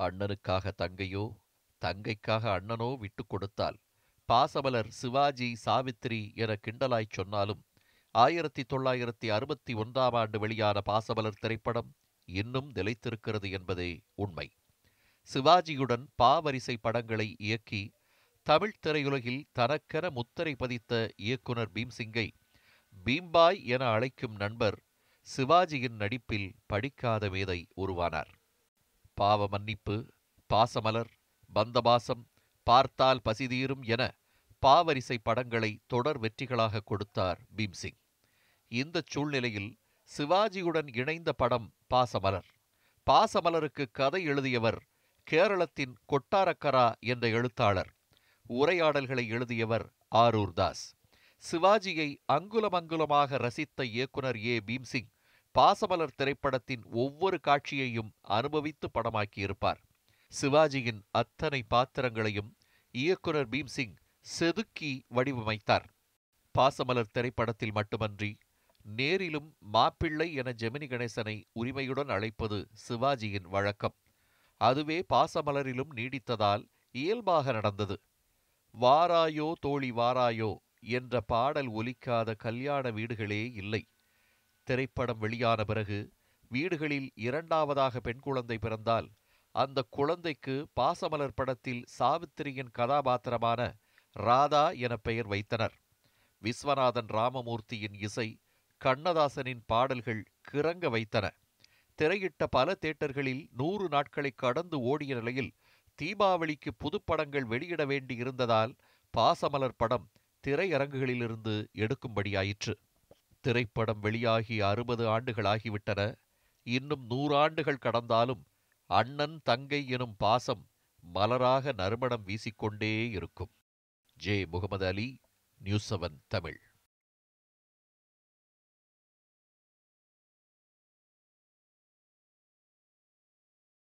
அண்ணனுக்காக தங்கையோ தங்கைக்காக அண்ணனோ விட்டுக் கொடுத்தால் பாசமலர் சிவாஜி சாவித்திரி என கிண்டலாய்ச் சொன்னாலும் ஆயிரத்தி தொள்ளாயிரத்தி அறுபத்தி ஒன்றாம் ஆண்டு வெளியான பாசமலர் திரைப்படம் இன்னும் நிலைத்திருக்கிறது என்பதே உண்மை. சிவாஜியுடன் பாவரிசை படங்களை இயக்கி தமிழ்த் திரையுலகில் தனக்கென முத்திரை பதித்த இயக்குனர் பீம்சிங்கை பீம்பாய் என அழைக்கும் நண்பர் சிவாஜியின் நடிப்பில் படிக்காத மேதை உருவானார். பாவ மன்னிப்பு பாசமலர் பந்தபாசம் பார்த்தால் பசிதீரும் என பாவரிசை படங்களை தொடர் வெற்றிகளாக கொடுத்தார் பீம்சிங். இந்தச் சூழ்நிலையில் சிவாஜியுடன் இணைந்த படம் பாசமலர். பாசமலருக்கு கதை எழுதியவர் கேரளத்தின் கொட்டாரக்கரா என்ற எழுத்தாளர். உரையாடல்களை எழுதியவர் ஆரூர் தாஸ். சிவாஜியை அங்குலமங்குலமாக ரசித்த இயக்குனர் ஏ பீம்சிங் பாசமலர் திரைப்படத்தின் ஒவ்வொரு காட்சியையும் அனுபவித்து படமாக்கியிருப்பார். சிவாஜியின் அத்தனை பாத்திரங்களையும் இயக்குனர் பீம்சிங் செதுக்கி வடிவமைத்தார். பாசமலர் திரைப்படத்தில் மட்டுமன்றி நேரிலும் மாப்பிள்ளை என ஜெமினி கணேசனை உரிமையுடன் அழைப்பது சிவாஜியின் வழக்கம். அதுவே பாசமலரிலும் நீடித்ததால் இயல்பாக நடந்தது. வாராயோ தோழி வாராயோ என்ற பாடல் ஒலிக்காத கல்யாண வீடுகளே இல்லை. திரைப்படம் வெளியான பிறகு வீடுகளில் இரண்டாவதாக பெண் குழந்தை பிறந்தால் அந்த குழந்தைக்கு பாசமலர் படத்தில் சாவித்திரியின் கதாபாத்திரமான ராதா என பெயர் வைத்தனர். விஸ்வநாதன் ராமமூர்த்தியின் இசை கண்ணதாசனின் பாடல்கள் கிறங்க வைத்தன. திரையிட்ட பல தேட்டர்களில் நூறு நாட்களை கடந்து ஓடிய நிலையில் தீபாவளிக்கு புதுப்படங்கள் வெளியிட வேண்டி இருந்ததால் பாசமலர் படம் திரையரங்குகளிலிருந்து எடுக்கும்படியாயிற்று. திரைப்படம் வெளியாகி அறுபது ஆண்டுகள் ஆகிவிட்டன இன்னும் நூறாண்டுகள் கடந்தாலும் அண்ணன் தங்கை எனும் பாசம் மலராக நறுமணம் வீசிக்கொண்டே இருக்கும். J. Mohammed Ali news seven Tamil.